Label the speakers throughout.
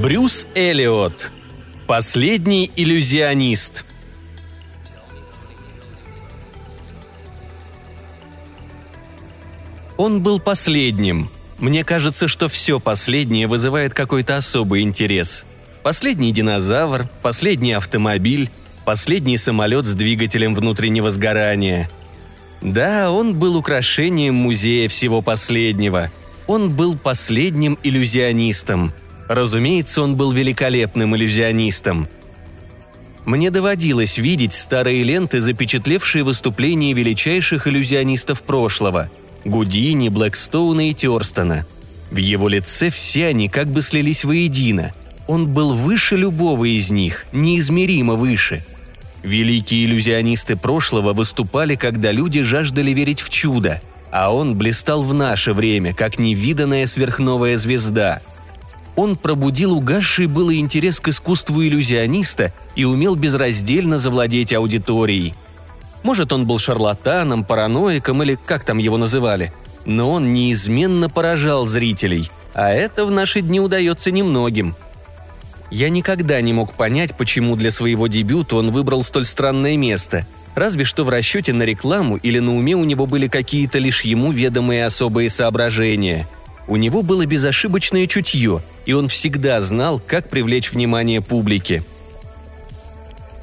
Speaker 1: Брюс Эллиот. Последний иллюзионист. Он был последним. Мне кажется, что все последнее вызывает какой-то особый интерес. Последний динозавр, последний автомобиль, последний самолет с двигателем внутреннего сгорания. Да, он был украшением музея всего последнего. Он был последним иллюзионистом. Разумеется, он был великолепным иллюзионистом. Мне доводилось видеть старые ленты, запечатлевшие выступления величайших иллюзионистов прошлого – Гудини, Блэкстоуна и Терстона. В его лице все они как бы слились воедино. Он был выше любого из них, неизмеримо выше. Великие иллюзионисты прошлого выступали, когда люди жаждали верить в чудо, а он блистал в наше время, как невиданная сверхновая звезда. Он пробудил угасший было интерес к искусству иллюзиониста и умел безраздельно завладеть аудиторией – может, он был шарлатаном, параноиком или как там его называли. Но он неизменно поражал зрителей, а это в наши дни удается немногим. Я никогда не мог понять, почему для своего дебюта он выбрал столь странное место. Разве что в расчете на рекламу или на уме у него были какие-то лишь ему ведомые особые соображения. У него было безошибочное чутье, и он всегда знал, как привлечь внимание публики –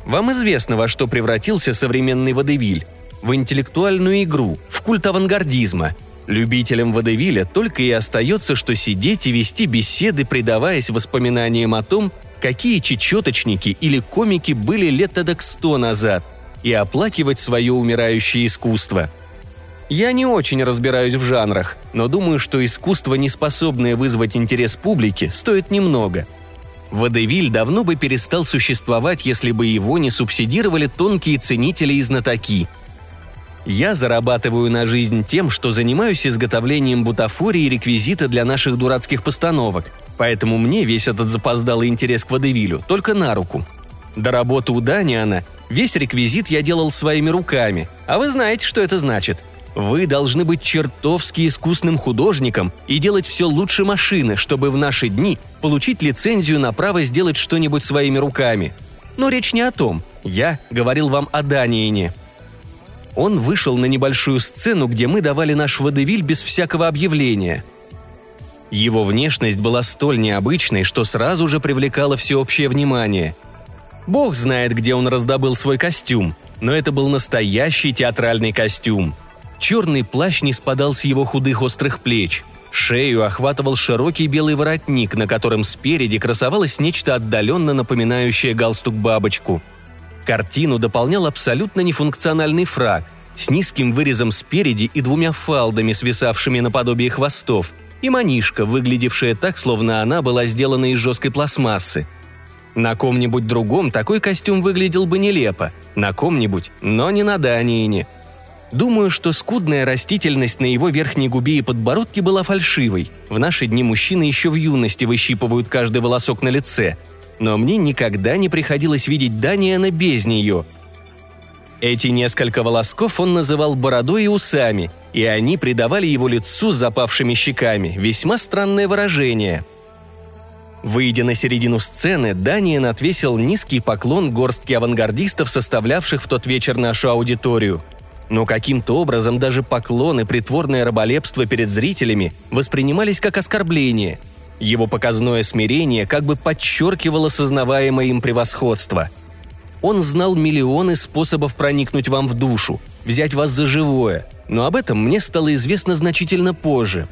Speaker 1: вам известно, во что превратился современный водевиль? В интеллектуальную игру, в культ авангардизма. Любителям водевиля только и остается, что сидеть и вести беседы, предаваясь воспоминаниям о том, какие чечеточники или комики были лет эдак сто назад, и оплакивать свое умирающее искусство. Я не очень разбираюсь в жанрах, но думаю, что искусство, не способное вызвать интерес публики, стоит немного – Водевиль давно бы перестал существовать, если бы его не субсидировали тонкие ценители и знатоки. Я зарабатываю на жизнь тем, что занимаюсь изготовлением бутафории и реквизита для наших дурацких постановок, поэтому мне весь этот запоздалый интерес к водевилю только на руку. До работы у Даниана весь реквизит я делал своими руками, а вы знаете, что это значит – вы должны быть чертовски искусным художником и делать все лучше машины, чтобы в наши дни получить лицензию на право сделать что-нибудь своими руками. Но речь не о том. Я говорил вам о Даниине. Он вышел на небольшую сцену, где мы давали наш водевиль без всякого объявления. Его внешность была столь необычной, что сразу же привлекала всеобщее внимание. Бог знает, где он раздобыл свой костюм, но это был настоящий театральный костюм – Черный плащ не спадал с его худых острых плеч. Шею охватывал широкий белый воротник, на котором спереди красовалось нечто отдаленно напоминающее галстук-бабочку. Картину дополнял абсолютно нефункциональный фраг с низким вырезом спереди и двумя фалдами, свисавшими наподобие хвостов, и манишка, выглядевшая так, словно она была сделана из жесткой пластмассы. На ком-нибудь другом такой костюм выглядел бы нелепо, на ком-нибудь, но не на Даниине – Думаю, что скудная растительность на его верхней губе и подбородке была фальшивой. В наши дни мужчины еще в юности выщипывают каждый волосок на лице. Но мне никогда не приходилось видеть Даниэна без нее. Эти несколько волосков он называл бородой и усами, и они придавали его лицу с запавшими щеками весьма странное выражение. Выйдя на середину сцены, Даниэн отвесил низкий поклон горстки авангардистов, составлявших в тот вечер нашу аудиторию – но каким-то образом даже поклоны, притворное раболепство перед зрителями воспринимались как оскорбление. Его показное смирение как бы подчеркивало сознаваемое им превосходство. Он знал миллионы способов проникнуть вам в душу, взять вас за живое, но об этом мне стало известно значительно позже.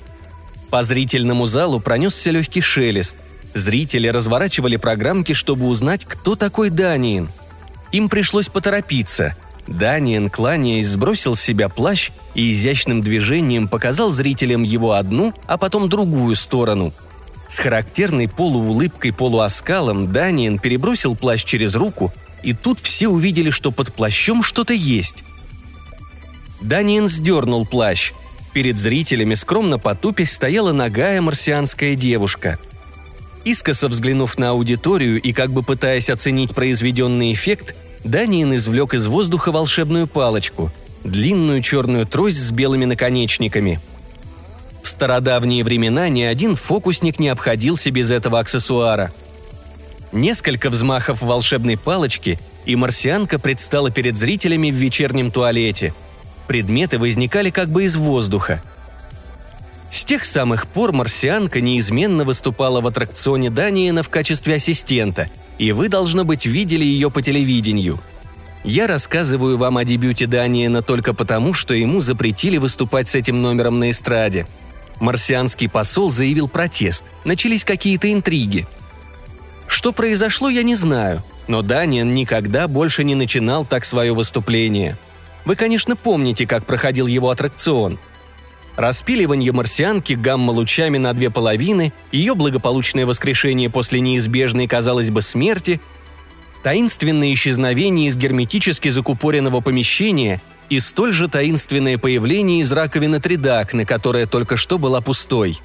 Speaker 1: По зрительному залу пронесся легкий шелест. Зрители разворачивали программки, чтобы узнать, кто такой Даниин. Им пришлось поторопиться – Даниэн, кланяясь, сбросил с себя плащ и изящным движением показал зрителям его одну, а потом другую сторону. С характерной полуулыбкой-полуоскалом Даниэн перебросил плащ через руку, и тут все увидели, что под плащом что-то есть. Даниэн сдернул плащ. Перед зрителями скромно потупясь стояла ногая марсианская девушка. Искоса взглянув на аудиторию и как бы пытаясь оценить произведенный эффект, Даниин извлек из воздуха волшебную палочку – длинную черную трость с белыми наконечниками. В стародавние времена ни один фокусник не обходился без этого аксессуара. Несколько взмахов волшебной палочки, и марсианка предстала перед зрителями в вечернем туалете. Предметы возникали как бы из воздуха – с тех самых пор марсианка неизменно выступала в аттракционе Даниена в качестве ассистента, и вы, должно быть, видели ее по телевидению. Я рассказываю вам о дебюте Даниена только потому, что ему запретили выступать с этим номером на эстраде. Марсианский посол заявил протест, начались какие-то интриги. Что произошло, я не знаю, но Даниен никогда больше не начинал так свое выступление. Вы, конечно, помните, как проходил его аттракцион – Распиливание марсианки гамма-лучами на две половины, ее благополучное воскрешение после неизбежной, казалось бы, смерти, таинственное исчезновение из герметически закупоренного помещения и столь же таинственное появление из раковины Тридакны, которая только что была пустой.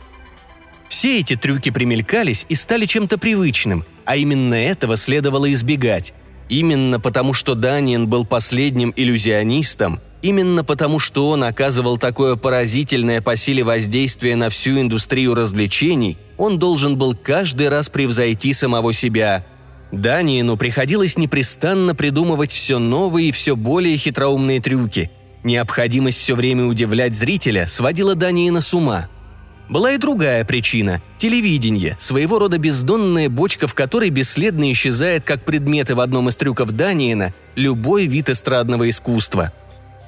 Speaker 1: Все эти трюки примелькались и стали чем-то привычным, а именно этого следовало избегать. Именно потому, что Даниен был последним иллюзионистом – Именно потому, что он оказывал такое поразительное по силе воздействие на всю индустрию развлечений, он должен был каждый раз превзойти самого себя. Даниину приходилось непрестанно придумывать все новые и все более хитроумные трюки. Необходимость все время удивлять зрителя сводила Даниина с ума. Была и другая причина – телевидение, своего рода бездонная бочка, в которой бесследно исчезает как предметы в одном из трюков Даниина любой вид эстрадного искусства –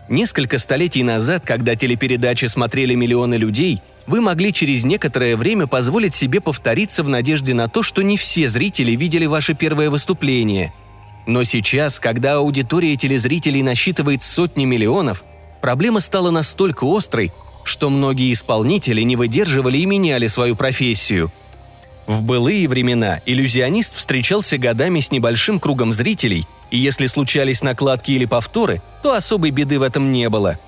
Speaker 1: Несколько столетий назад, когда телепередачи смотрели миллионы людей, вы могли через некоторое время позволить себе повториться в надежде на то, что не все зрители видели ваше первое выступление. Но сейчас, когда аудитория телезрителей насчитывает сотни миллионов, проблема стала настолько острой, что многие исполнители не выдерживали и меняли свою профессию – в былые времена иллюзионист встречался годами с небольшим кругом зрителей, и если случались накладки или повторы, то особой беды в этом не было.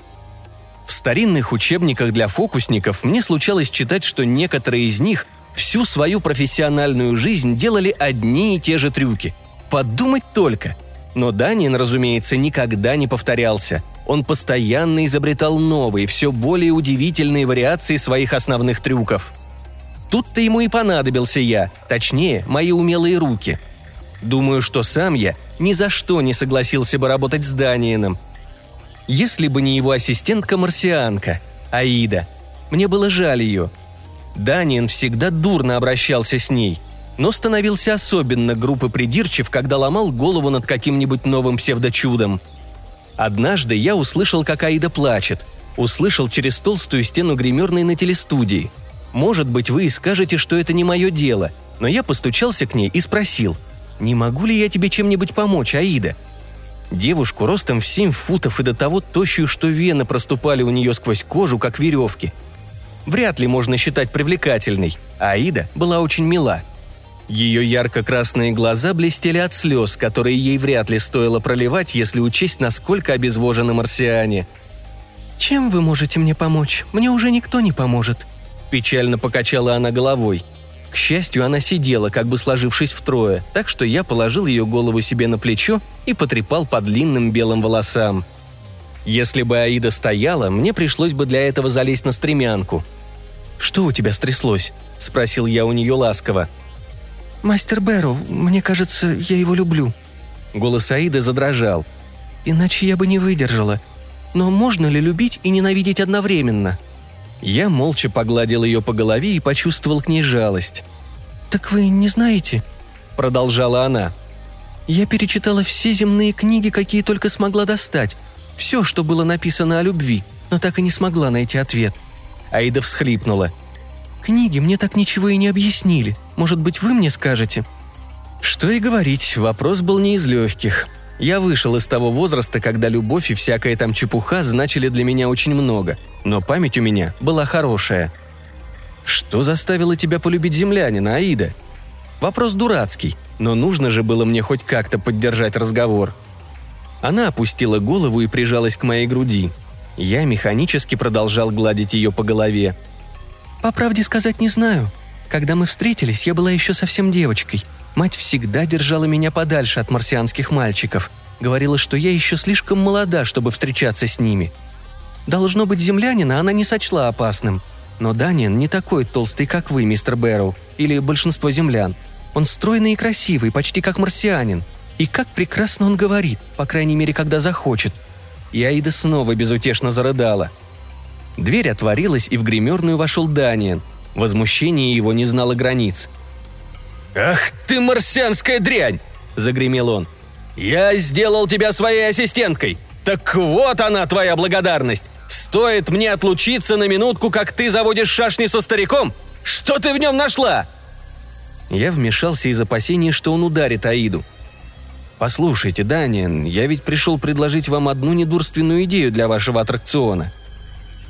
Speaker 1: В старинных учебниках для фокусников мне случалось читать, что некоторые из них всю свою профессиональную жизнь делали одни и те же трюки. Подумать только! Но Данин, разумеется, никогда не повторялся. Он постоянно изобретал новые, все более удивительные вариации своих основных трюков – Тут-то ему и понадобился я, точнее, мои умелые руки. Думаю, что сам я ни за что не согласился бы работать с Даниеном. Если бы не его ассистентка-марсианка, Аида. Мне было жаль ее. Даниен всегда дурно обращался с ней, но становился особенно группы придирчив, когда ломал голову над каким-нибудь новым псевдочудом. Однажды я услышал, как Аида плачет. Услышал через толстую стену гримерной на телестудии – может быть, вы и скажете, что это не мое дело, но я постучался к ней и спросил, «Не могу ли я тебе чем-нибудь помочь, Аида?» Девушку ростом в семь футов и до того тощую, что вены проступали у нее сквозь кожу, как веревки. Вряд ли можно считать привлекательной, а Аида была очень мила. Ее ярко-красные глаза блестели от слез, которые ей вряд ли стоило проливать, если учесть, насколько обезвожены марсиане. «Чем вы можете мне помочь? Мне уже никто не поможет», Печально покачала она головой. К счастью, она сидела, как бы сложившись втрое, так что я положил ее голову себе на плечо и потрепал по длинным белым волосам. Если бы Аида стояла, мне пришлось бы для этого залезть на стремянку. «Что у тебя стряслось?» – спросил я у нее ласково. «Мастер Бэрроу, мне кажется, я его люблю». Голос Аиды задрожал. «Иначе я бы не выдержала. Но можно ли любить и ненавидеть одновременно?» – я молча погладил ее по голове и почувствовал к ней жалость. «Так вы не знаете?» – продолжала она. «Я перечитала все земные книги, какие только смогла достать. Все, что было написано о любви, но так и не смогла найти ответ». Аида всхлипнула. «Книги мне так ничего и не объяснили. Может быть, вы мне скажете?» Что и говорить, вопрос был не из легких. Я вышел из того возраста, когда любовь и всякая там чепуха значили для меня очень много, но память у меня была хорошая. Что заставило тебя полюбить землянина, Аида? Вопрос дурацкий, но нужно же было мне хоть как-то поддержать разговор. Она опустила голову и прижалась к моей груди. Я механически продолжал гладить ее по голове. «По правде сказать не знаю. Когда мы встретились, я была еще совсем девочкой. Мать всегда держала меня подальше от марсианских мальчиков. Говорила, что я еще слишком молода, чтобы встречаться с ними. Должно быть, землянина она не сочла опасным. Но Даниэн не такой толстый, как вы, мистер Бэрроу, или большинство землян. Он стройный и красивый, почти как марсианин. И как прекрасно он говорит, по крайней мере, когда захочет. И Аида снова безутешно зарыдала. Дверь отворилась, и в гримерную вошел Даниэн. Возмущение его не знало границ. «Ах ты, марсианская дрянь!» – загремел он. «Я сделал тебя своей ассистенткой! Так вот она, твоя благодарность! Стоит мне отлучиться на минутку, как ты заводишь шашни со стариком? Что ты в нем нашла?» Я вмешался из опасения, что он ударит Аиду. «Послушайте, Даниэн, я ведь пришел предложить вам одну недурственную идею для вашего аттракциона».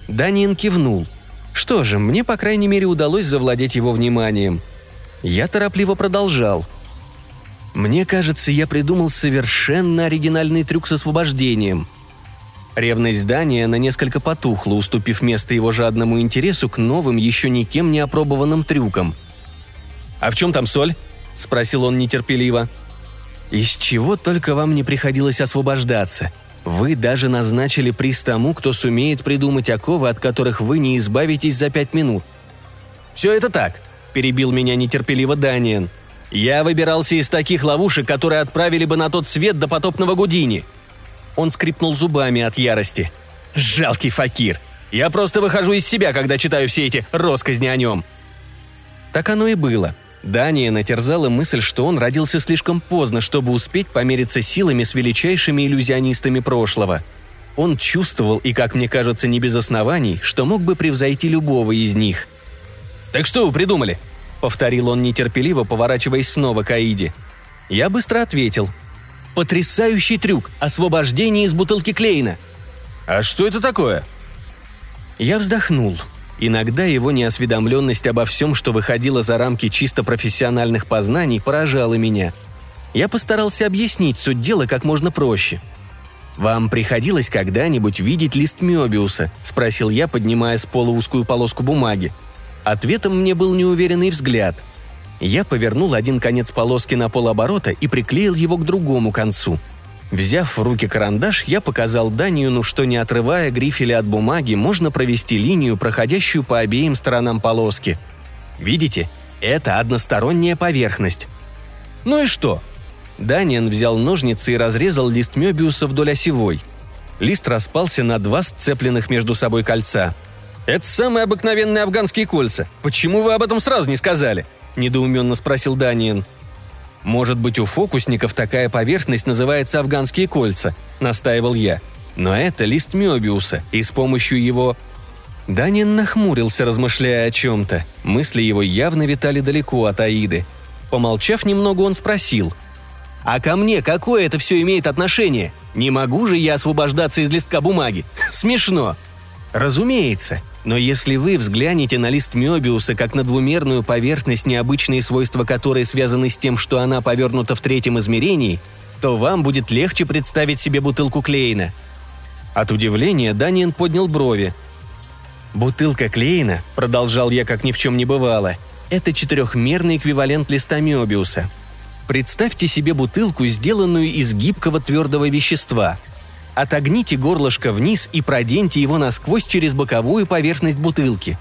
Speaker 1: Даниэн кивнул. Что же, мне, по крайней мере, удалось завладеть его вниманием. Я торопливо продолжал. Мне кажется, я придумал совершенно оригинальный трюк с освобождением. Ревность Даниэна несколько потухла, уступив место его жадному интересу к новым, еще никем не опробованным трюкам. «А в чем там соль?» – спросил он нетерпеливо. «Из чего только вам не приходилось освобождаться? Вы даже назначили приз тому, кто сумеет придумать оковы, от которых вы не избавитесь за пять минут». «Все это так», – перебил меня нетерпеливо Даниэн. «Я выбирался из таких ловушек, которые отправили бы на тот свет до потопного Гудини. Он скрипнул зубами от ярости. «Жалкий факир! Я просто выхожу из себя, когда читаю все эти росказни о нем!» Так оно и было. Дания натерзала мысль, что он родился слишком поздно, чтобы успеть помериться силами с величайшими иллюзионистами прошлого. Он чувствовал, и, как мне кажется, не без оснований, что мог бы превзойти любого из них. «Так что вы придумали?» — повторил он нетерпеливо, поворачиваясь снова к Аиде. Я быстро ответил — Потрясающий трюк – освобождение из бутылки Клейна. А что это такое? Я вздохнул. Иногда его неосведомленность обо всем, что выходило за рамки чисто профессиональных познаний, поражала меня. Я постарался объяснить суть дела как можно проще. «Вам приходилось когда-нибудь видеть лист Мёбиуса?» – спросил я, поднимая с пола узкую полоску бумаги. Ответом мне был неуверенный взгляд – я повернул один конец полоски на полоборота и приклеил его к другому концу. Взяв в руки карандаш, я показал Даниюну, что не отрывая грифеля от бумаги, можно провести линию, проходящую по обеим сторонам полоски. Видите, это односторонняя поверхность. Ну и что? Даниэн взял ножницы и разрезал лист Мёбиуса вдоль осевой. Лист распался на два сцепленных между собой кольца. «Это самые обыкновенные афганские кольца. Почему вы об этом сразу не сказали?» – недоуменно спросил Даниэн. «Может быть, у фокусников такая поверхность называется афганские кольца», – настаивал я. «Но это лист Мёбиуса, и с помощью его...» Даниэн нахмурился, размышляя о чем-то. Мысли его явно витали далеко от Аиды. Помолчав немного, он спросил. «А ко мне какое это все имеет отношение? Не могу же я освобождаться из листка бумаги? Смешно!» «Разумеется», но если вы взглянете на лист Мёбиуса как на двумерную поверхность, необычные свойства которой связаны с тем, что она повернута в третьем измерении, то вам будет легче представить себе бутылку Клейна. От удивления Даниэн поднял брови. «Бутылка Клейна», — продолжал я, как ни в чем не бывало, — «это четырехмерный эквивалент листа Мёбиуса. Представьте себе бутылку, сделанную из гибкого твердого вещества — Отогните горлышко вниз и проденьте его насквозь через боковую поверхность бутылки.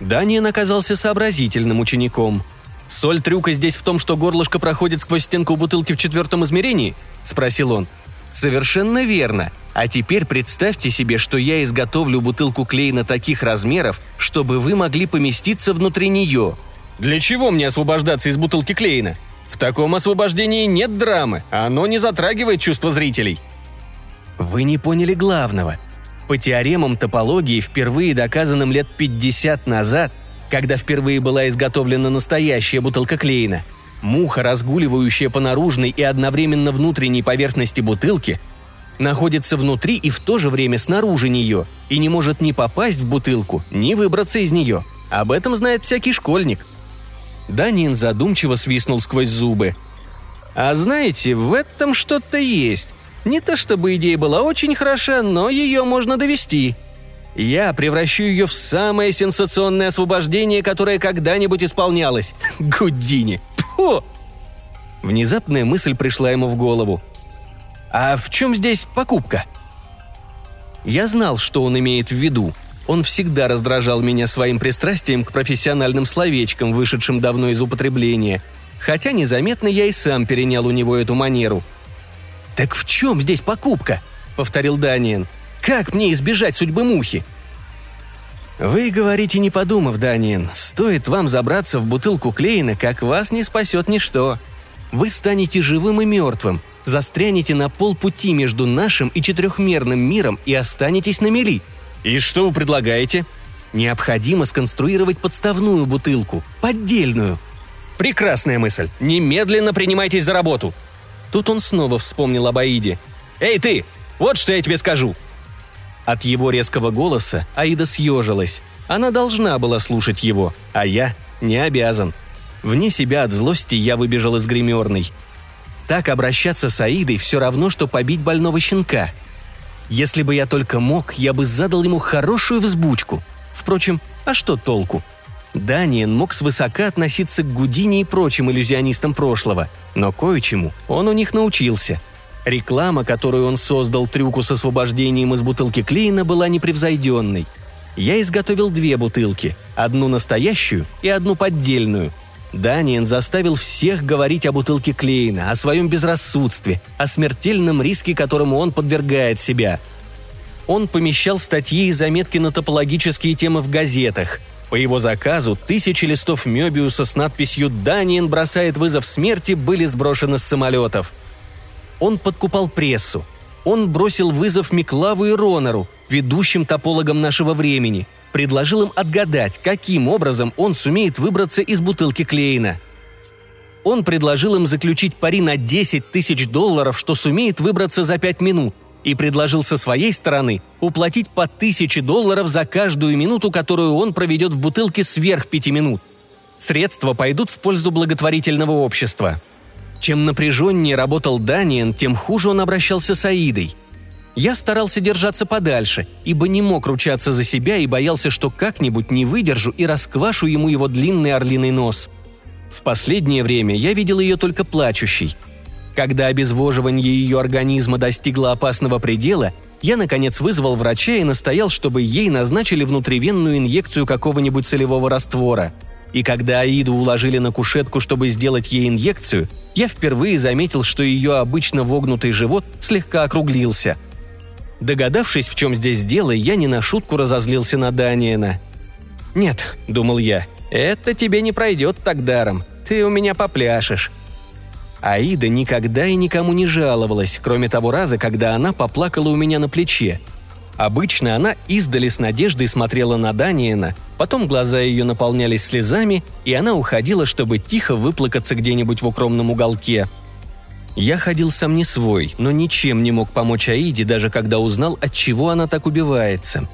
Speaker 1: Даниэн оказался сообразительным учеником. «Соль трюка здесь в том, что горлышко проходит сквозь стенку бутылки в четвертом измерении?» – спросил он. «Совершенно верно. А теперь представьте себе, что я изготовлю бутылку клейна таких размеров, чтобы вы могли поместиться внутри нее. Для чего мне освобождаться из бутылки клейна? В таком освобождении нет драмы, а оно не затрагивает чувства зрителей». Вы не поняли главного. По теоремам топологии, впервые доказанным лет 50 назад, когда впервые была изготовлена настоящая бутылка Клейна, муха, разгуливающая по наружной и одновременно внутренней поверхности бутылки, находится внутри и в то же время снаружи нее и не может ни попасть в бутылку, ни выбраться из нее. Об этом знает всякий школьник. Даниин задумчиво свистнул сквозь зубы. «А знаете, в этом что-то есть. Не то чтобы идея была очень хороша, но ее можно довести. Я превращу ее в самое сенсационное освобождение, которое когда-нибудь исполнялось. Гудини. Фу! Внезапная мысль пришла ему в голову. «А в чем здесь покупка?» Я знал, что он имеет в виду. Он всегда раздражал меня своим пристрастием к профессиональным словечкам, вышедшим давно из употребления. Хотя незаметно я и сам перенял у него эту манеру. «Так в чем здесь покупка?» — повторил Даниэн. «Как мне избежать судьбы мухи?» «Вы говорите, не подумав, Даниэн, стоит вам забраться в бутылку Клейна, как вас не спасет ничто. Вы станете живым и мертвым, застрянете на полпути между нашим и четырехмерным миром и останетесь на мели. И что вы предлагаете? Необходимо сконструировать подставную бутылку, поддельную. Прекрасная мысль. Немедленно принимайтесь за работу. Тут он снова вспомнил об Аиде. «Эй, ты! Вот что я тебе скажу!» От его резкого голоса Аида съежилась. Она должна была слушать его, а я не обязан. Вне себя от злости я выбежал из гримерной. Так обращаться с Аидой все равно, что побить больного щенка. Если бы я только мог, я бы задал ему хорошую взбучку. Впрочем, а что толку? Даниэн мог свысока относиться к Гудини и прочим иллюзионистам прошлого, но кое-чему он у них научился – Реклама, которую он создал трюку с освобождением из бутылки Клейна, была непревзойденной. Я изготовил две бутылки, одну настоящую и одну поддельную. Даниэн заставил всех говорить о бутылке Клейна, о своем безрассудстве, о смертельном риске, которому он подвергает себя. Он помещал статьи и заметки на топологические темы в газетах. По его заказу тысячи листов Мёбиуса с надписью «Даниэн бросает вызов смерти» были сброшены с самолетов – он подкупал прессу. Он бросил вызов Миклаву и Ронору, ведущим топологам нашего времени, предложил им отгадать, каким образом он сумеет выбраться из бутылки Клейна. Он предложил им заключить пари на 10 тысяч долларов, что сумеет выбраться за 5 минут, и предложил со своей стороны уплатить по тысяче долларов за каждую минуту, которую он проведет в бутылке сверх пяти минут. Средства пойдут в пользу благотворительного общества – чем напряженнее работал Даниэн, тем хуже он обращался с Аидой. Я старался держаться подальше, ибо не мог ручаться за себя и боялся, что как-нибудь не выдержу и расквашу ему его длинный орлиный нос. В последнее время я видел ее только плачущей. Когда обезвоживание ее организма достигло опасного предела, я, наконец, вызвал врача и настоял, чтобы ей назначили внутривенную инъекцию какого-нибудь солевого раствора. И когда Аиду уложили на кушетку, чтобы сделать ей инъекцию, я впервые заметил, что ее обычно вогнутый живот слегка округлился. Догадавшись, в чем здесь дело, я не на шутку разозлился на Даниэна. «Нет», — думал я, — «это тебе не пройдет так даром. Ты у меня попляшешь». Аида никогда и никому не жаловалась, кроме того раза, когда она поплакала у меня на плече — Обычно она издали с надеждой смотрела на Даниэна, потом глаза ее наполнялись слезами, и она уходила, чтобы тихо выплакаться где-нибудь в укромном уголке. Я ходил сам не свой, но ничем не мог помочь Аиде, даже когда узнал, от чего она так убивается.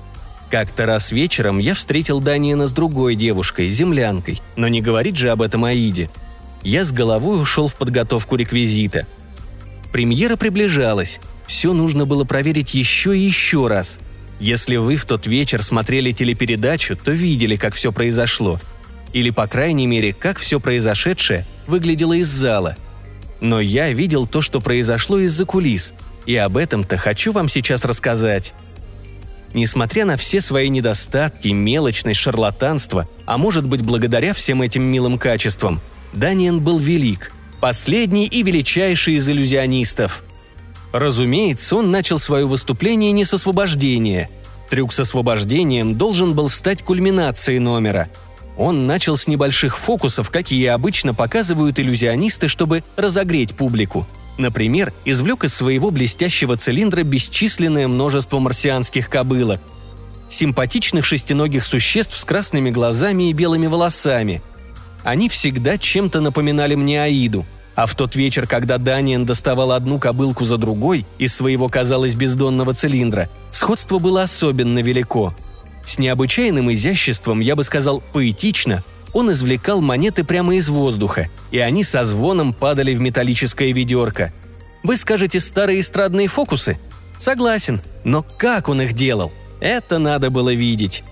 Speaker 1: Как-то раз вечером я встретил Даниэна с другой девушкой, землянкой, но не говорит же об этом Аиде. Я с головой ушел в подготовку реквизита. Премьера приближалась, все нужно было проверить еще и еще раз. Если вы в тот вечер смотрели телепередачу, то видели, как все произошло. Или, по крайней мере, как все произошедшее выглядело из зала. Но я видел то, что произошло из-за кулис, и об этом-то хочу вам сейчас рассказать. Несмотря на все свои недостатки, мелочность, шарлатанство, а может быть благодаря всем этим милым качествам, Даниэн был велик, последний и величайший из иллюзионистов – Разумеется, он начал свое выступление не с освобождения. Трюк с освобождением должен был стать кульминацией номера. Он начал с небольших фокусов, какие обычно показывают иллюзионисты, чтобы разогреть публику. Например, извлек из своего блестящего цилиндра бесчисленное множество марсианских кобылок. Симпатичных шестиногих существ с красными глазами и белыми волосами. Они всегда чем-то напоминали мне Аиду – а в тот вечер, когда Даниэн доставал одну кобылку за другой из своего, казалось, бездонного цилиндра, сходство было особенно велико. С необычайным изяществом, я бы сказал, поэтично, он извлекал монеты прямо из воздуха, и они со звоном падали в металлическое ведерко. Вы скажете старые эстрадные фокусы? Согласен, но как он их делал? Это надо было видеть.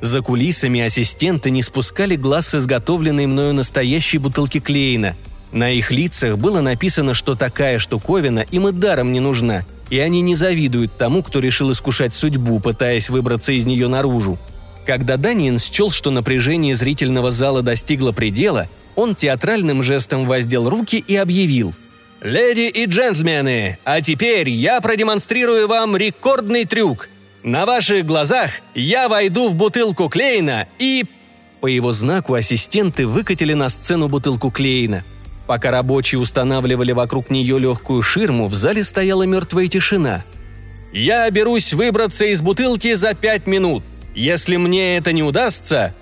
Speaker 1: За кулисами ассистенты не спускали глаз с изготовленной мною настоящей бутылки Клейна. На их лицах было написано, что такая штуковина им и даром не нужна, и они не завидуют тому, кто решил искушать судьбу, пытаясь выбраться из нее наружу. Когда Даниин счел, что напряжение зрительного зала достигло предела, он театральным жестом воздел руки и объявил – «Леди и джентльмены, а теперь я продемонстрирую вам рекордный трюк. На ваших глазах я войду в бутылку Клейна и...» По его знаку ассистенты выкатили на сцену бутылку Клейна. Пока рабочие устанавливали вокруг нее легкую ширму, в зале стояла мертвая тишина. «Я берусь выбраться из бутылки за пять минут. Если мне это не удастся...»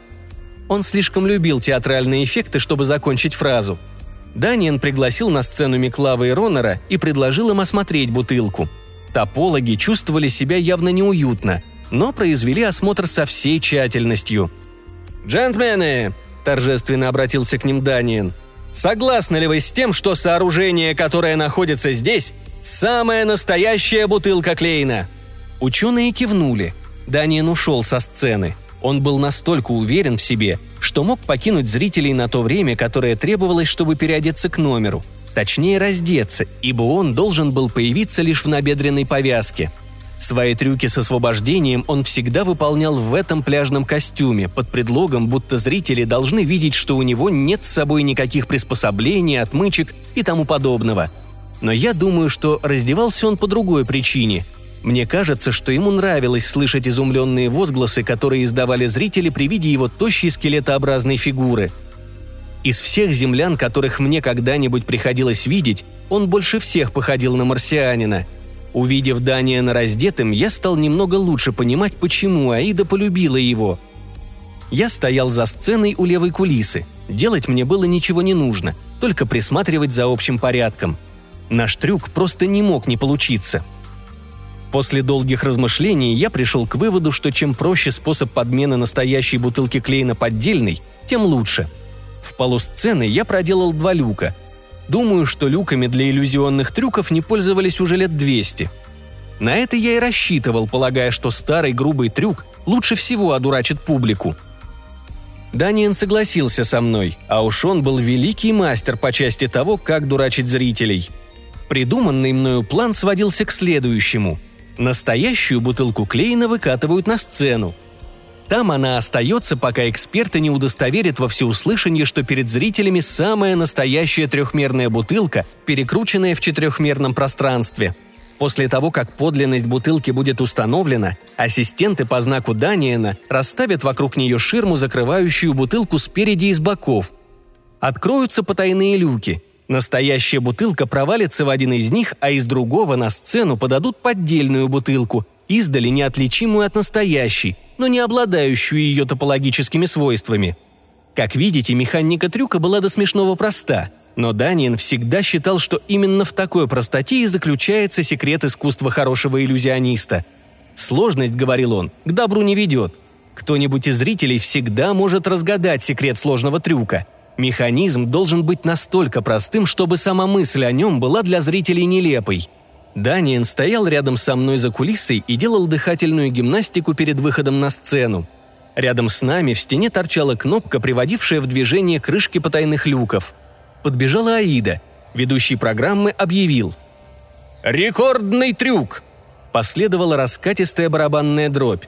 Speaker 1: Он слишком любил театральные эффекты, чтобы закончить фразу – Даниэн пригласил на сцену Миклава и Ронора и предложил им осмотреть бутылку. Топологи чувствовали себя явно неуютно, но произвели осмотр со всей тщательностью. «Джентльмены!» – торжественно обратился к ним Даниэн. «Согласны ли вы с тем, что сооружение, которое находится здесь, самая настоящая бутылка Клейна?» Ученые кивнули. Даниэн ушел со сцены – он был настолько уверен в себе, что мог покинуть зрителей на то время, которое требовалось, чтобы переодеться к номеру. Точнее, раздеться, ибо он должен был появиться лишь в набедренной повязке. Свои трюки с освобождением он всегда выполнял в этом пляжном костюме, под предлогом, будто зрители должны видеть, что у него нет с собой никаких приспособлений, отмычек и тому подобного. Но я думаю, что раздевался он по другой причине – мне кажется, что ему нравилось слышать изумленные возгласы, которые издавали зрители при виде его тощей скелетообразной фигуры. Из всех землян, которых мне когда-нибудь приходилось видеть, он больше всех походил на марсианина. Увидев Даниэна раздетым, я стал немного лучше понимать, почему Аида полюбила его. Я стоял за сценой у левой кулисы. Делать мне было ничего не нужно, только присматривать за общим порядком. Наш трюк просто не мог не получиться – После долгих размышлений я пришел к выводу, что чем проще способ подмены настоящей бутылки Клейна поддельной, тем лучше. В полу сцены я проделал два люка. Думаю, что люками для иллюзионных трюков не пользовались уже лет 200. На это я и рассчитывал, полагая, что старый грубый трюк лучше всего одурачит публику. Даниэн согласился со мной, а уж он был великий мастер по части того, как дурачить зрителей. Придуманный мною план сводился к следующему – Настоящую бутылку Клейна выкатывают на сцену. Там она остается, пока эксперты не удостоверят во всеуслышание, что перед зрителями самая настоящая трехмерная бутылка, перекрученная в четырехмерном пространстве. После того, как подлинность бутылки будет установлена, ассистенты по знаку Даниэна расставят вокруг нее ширму, закрывающую бутылку спереди и с боков. Откроются потайные люки – Настоящая бутылка провалится в один из них, а из другого на сцену подадут поддельную бутылку, издали неотличимую от настоящей, но не обладающую ее топологическими свойствами. Как видите, механика трюка была до смешного проста, но Даниэн всегда считал, что именно в такой простоте и заключается секрет искусства хорошего иллюзиониста. «Сложность, — говорил он, — к добру не ведет. Кто-нибудь из зрителей всегда может разгадать секрет сложного трюка — Механизм должен быть настолько простым, чтобы сама мысль о нем была для зрителей нелепой. Даниэн стоял рядом со мной за кулисой и делал дыхательную гимнастику перед выходом на сцену. Рядом с нами в стене торчала кнопка, приводившая в движение крышки потайных люков. Подбежала Аида. Ведущий программы объявил. «Рекордный трюк!» Последовала раскатистая барабанная дробь.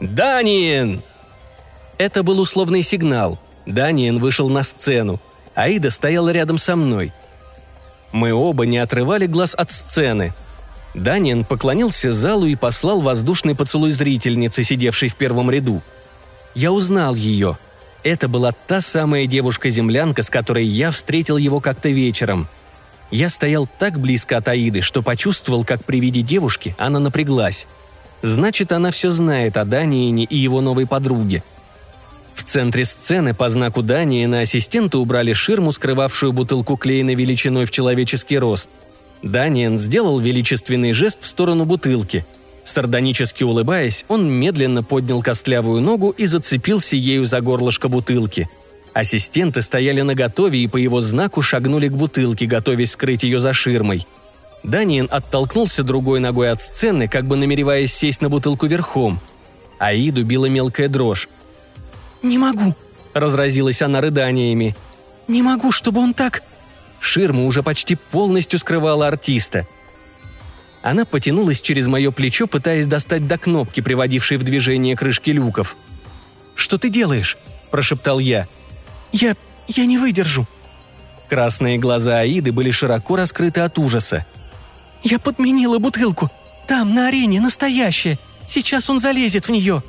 Speaker 1: «Даниэн!» Это был условный сигнал – Даниэн вышел на сцену. Аида стояла рядом со мной. Мы оба не отрывали глаз от сцены. Даниэн поклонился залу и послал воздушный поцелуй зрительнице, сидевшей в первом ряду. Я узнал ее. Это была та самая девушка-землянка, с которой я встретил его как-то вечером. Я стоял так близко от Аиды, что почувствовал, как при виде девушки она напряглась. Значит, она все знает о Даниэне и его новой подруге – в центре сцены по знаку Дании на ассистента убрали ширму, скрывавшую бутылку клеена величиной в человеческий рост. Даниэн сделал величественный жест в сторону бутылки. Сардонически улыбаясь, он медленно поднял костлявую ногу и зацепился ею за горлышко бутылки. Ассистенты стояли наготове и по его знаку шагнули к бутылке, готовясь скрыть ее за ширмой. Даниэн оттолкнулся другой ногой от сцены, как бы намереваясь сесть на бутылку верхом. Аиду била мелкая дрожь. «Не могу», — разразилась она рыданиями. «Не могу, чтобы он так...» Ширма уже почти полностью скрывала артиста. Она потянулась через мое плечо, пытаясь достать до кнопки, приводившей в движение крышки люков. «Что ты делаешь?» – прошептал я. «Я... я не выдержу». Красные глаза Аиды были широко раскрыты от ужаса. «Я подменила бутылку. Там, на арене, настоящая. Сейчас он залезет в нее».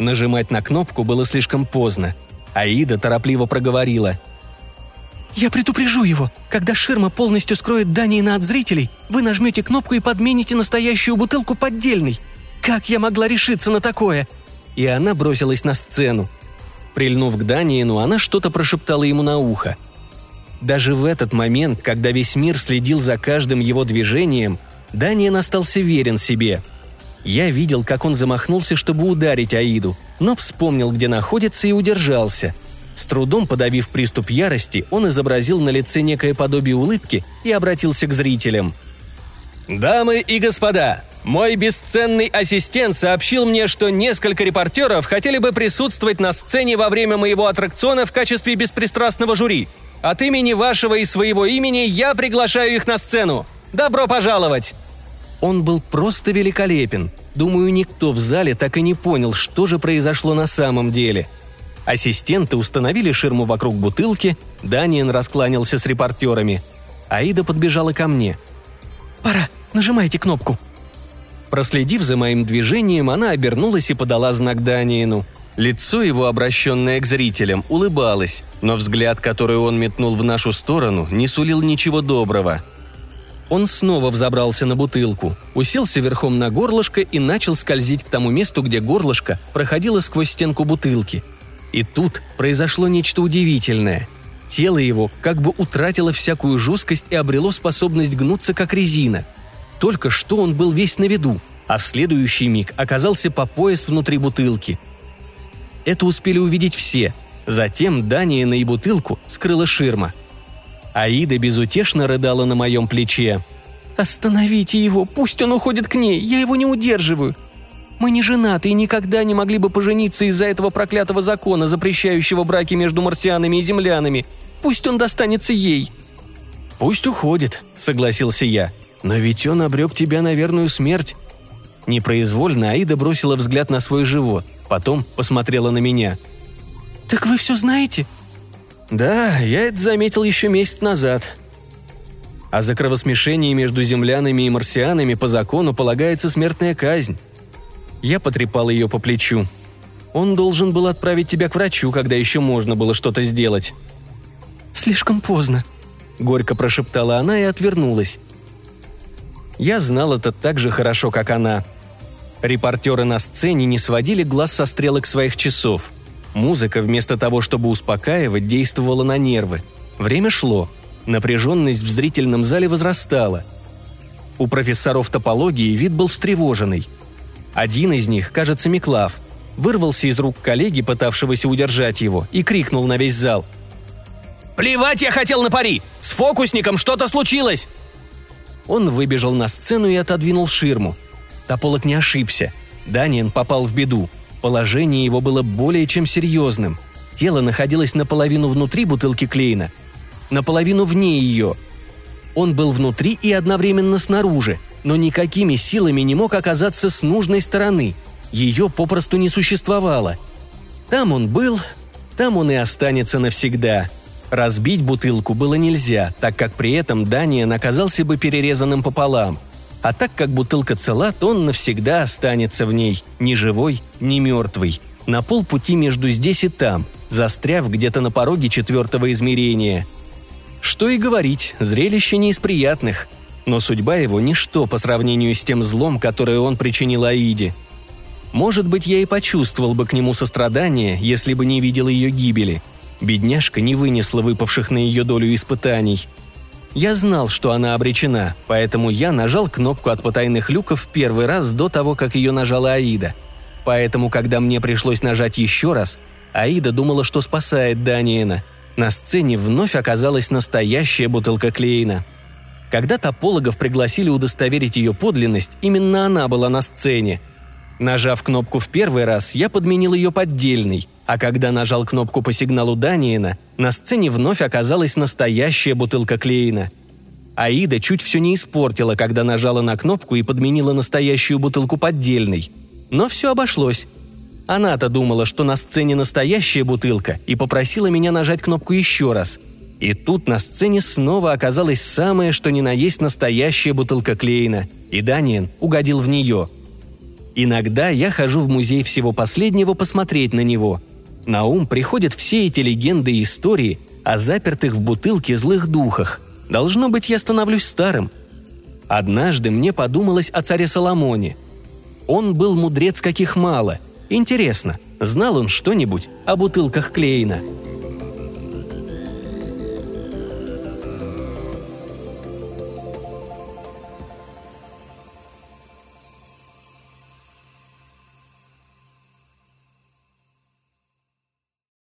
Speaker 1: Нажимать на кнопку было слишком поздно. Аида торопливо проговорила. «Я предупрежу его. Когда ширма полностью скроет Даниина от зрителей, вы нажмете кнопку и подмените настоящую бутылку поддельной. Как я могла решиться на такое?» И она бросилась на сцену. Прильнув к Даниину, она что-то прошептала ему на ухо. Даже в этот момент, когда весь мир следил за каждым его движением, Даниин остался верен себе. Я видел, как он замахнулся, чтобы ударить Аиду, но вспомнил, где находится и удержался – с трудом подавив приступ ярости, он изобразил на лице некое подобие улыбки и обратился к зрителям. «Дамы и господа, мой бесценный ассистент сообщил мне, что несколько репортеров хотели бы присутствовать на сцене во время моего аттракциона в качестве беспристрастного жюри. От имени вашего и своего имени я приглашаю их на сцену. Добро пожаловать!» Он был просто великолепен. Думаю, никто в зале так и не понял, что же произошло на самом деле – Ассистенты установили ширму вокруг бутылки, Даниэн раскланялся с репортерами. Аида подбежала ко мне. «Пора, нажимайте кнопку». Проследив за моим движением, она обернулась и подала знак Даниэну. Лицо его, обращенное к зрителям, улыбалось, но взгляд, который он метнул в нашу сторону, не сулил ничего доброго. Он снова взобрался на бутылку, уселся верхом на горлышко и начал скользить к тому месту, где горлышко проходило сквозь стенку бутылки – и тут произошло нечто удивительное. Тело его как бы утратило всякую жесткость и обрело способность гнуться, как резина. Только что он был весь на виду, а в следующий миг оказался по пояс внутри бутылки. Это успели увидеть все. Затем Даниэна и бутылку скрыла ширма. Аида безутешно рыдала на моем плече. «Остановите его, пусть он уходит к ней, я его не удерживаю. Мы не женаты и никогда не могли бы пожениться из-за этого проклятого закона, запрещающего браки между марсианами и землянами. Пусть он достанется ей». «Пусть уходит», — согласился я. «Но ведь он обрек тебя на верную смерть». Непроизвольно Аида бросила взгляд на свой живот, потом посмотрела на меня. «Так вы все знаете?» «Да, я это заметил еще месяц назад», а за кровосмешение между землянами и марсианами по закону полагается смертная казнь. Я потрепал ее по плечу. Он должен был отправить тебя к врачу, когда еще можно было что-то сделать. «Слишком поздно», — горько прошептала она и отвернулась. Я знал это так же хорошо, как она. Репортеры на сцене не сводили глаз со стрелок своих часов. Музыка, вместо того, чтобы успокаивать, действовала на нервы. Время шло. Напряженность в зрительном зале возрастала. У профессоров топологии вид был встревоженный – один из них, кажется, Миклав, вырвался из рук коллеги, пытавшегося удержать его, и крикнул на весь зал. «Плевать я хотел на пари! С фокусником что-то случилось!» Он выбежал на сцену и отодвинул ширму. Тополок не ошибся. Даниэн попал в беду. Положение его было более чем серьезным. Тело находилось наполовину внутри бутылки Клейна, наполовину вне ее. Он был внутри и одновременно снаружи – но никакими силами не мог оказаться с нужной стороны. Ее попросту не существовало. Там он был, там он и останется навсегда. Разбить бутылку было нельзя, так как при этом Даниэн оказался бы перерезанным пополам. А так как бутылка цела, то он навсегда останется в ней, ни живой, ни мертвый, на полпути между здесь и там, застряв где-то на пороге четвертого измерения. Что и говорить, зрелище не из приятных – но судьба его – ничто по сравнению с тем злом, которое он причинил Аиде. Может быть, я и почувствовал бы к нему сострадание, если бы не видел ее гибели. Бедняжка не вынесла выпавших на ее долю испытаний. Я знал, что она обречена, поэтому я нажал кнопку от потайных люков первый раз до того, как ее нажала Аида. Поэтому, когда мне пришлось нажать еще раз, Аида думала, что спасает Даниэна. На сцене вновь оказалась настоящая бутылка Клейна – Когда топологов пригласили удостоверить ее подлинность, именно она была на сцене. Нажав кнопку в первый раз, я подменил ее поддельной, а когда нажал кнопку по сигналу Даниена, на сцене вновь оказалась настоящая бутылка Клейна. Аида чуть все не испортила, когда нажала на кнопку и подменила настоящую бутылку поддельной. Но все обошлось. Она-то думала, что на сцене настоящая бутылка, и попросила меня нажать кнопку еще раз – и тут на сцене снова оказалась самая, что ни на есть настоящая бутылка Клейна, и Даниэн угодил в нее. Иногда я хожу в музей всего последнего посмотреть на него. На ум приходят все эти легенды и истории о запертых в бутылке злых духах. Должно быть, я становлюсь старым. Однажды мне подумалось о царе Соломоне. Он был мудрец каких мало. Интересно, знал он что-нибудь о бутылках Клейна –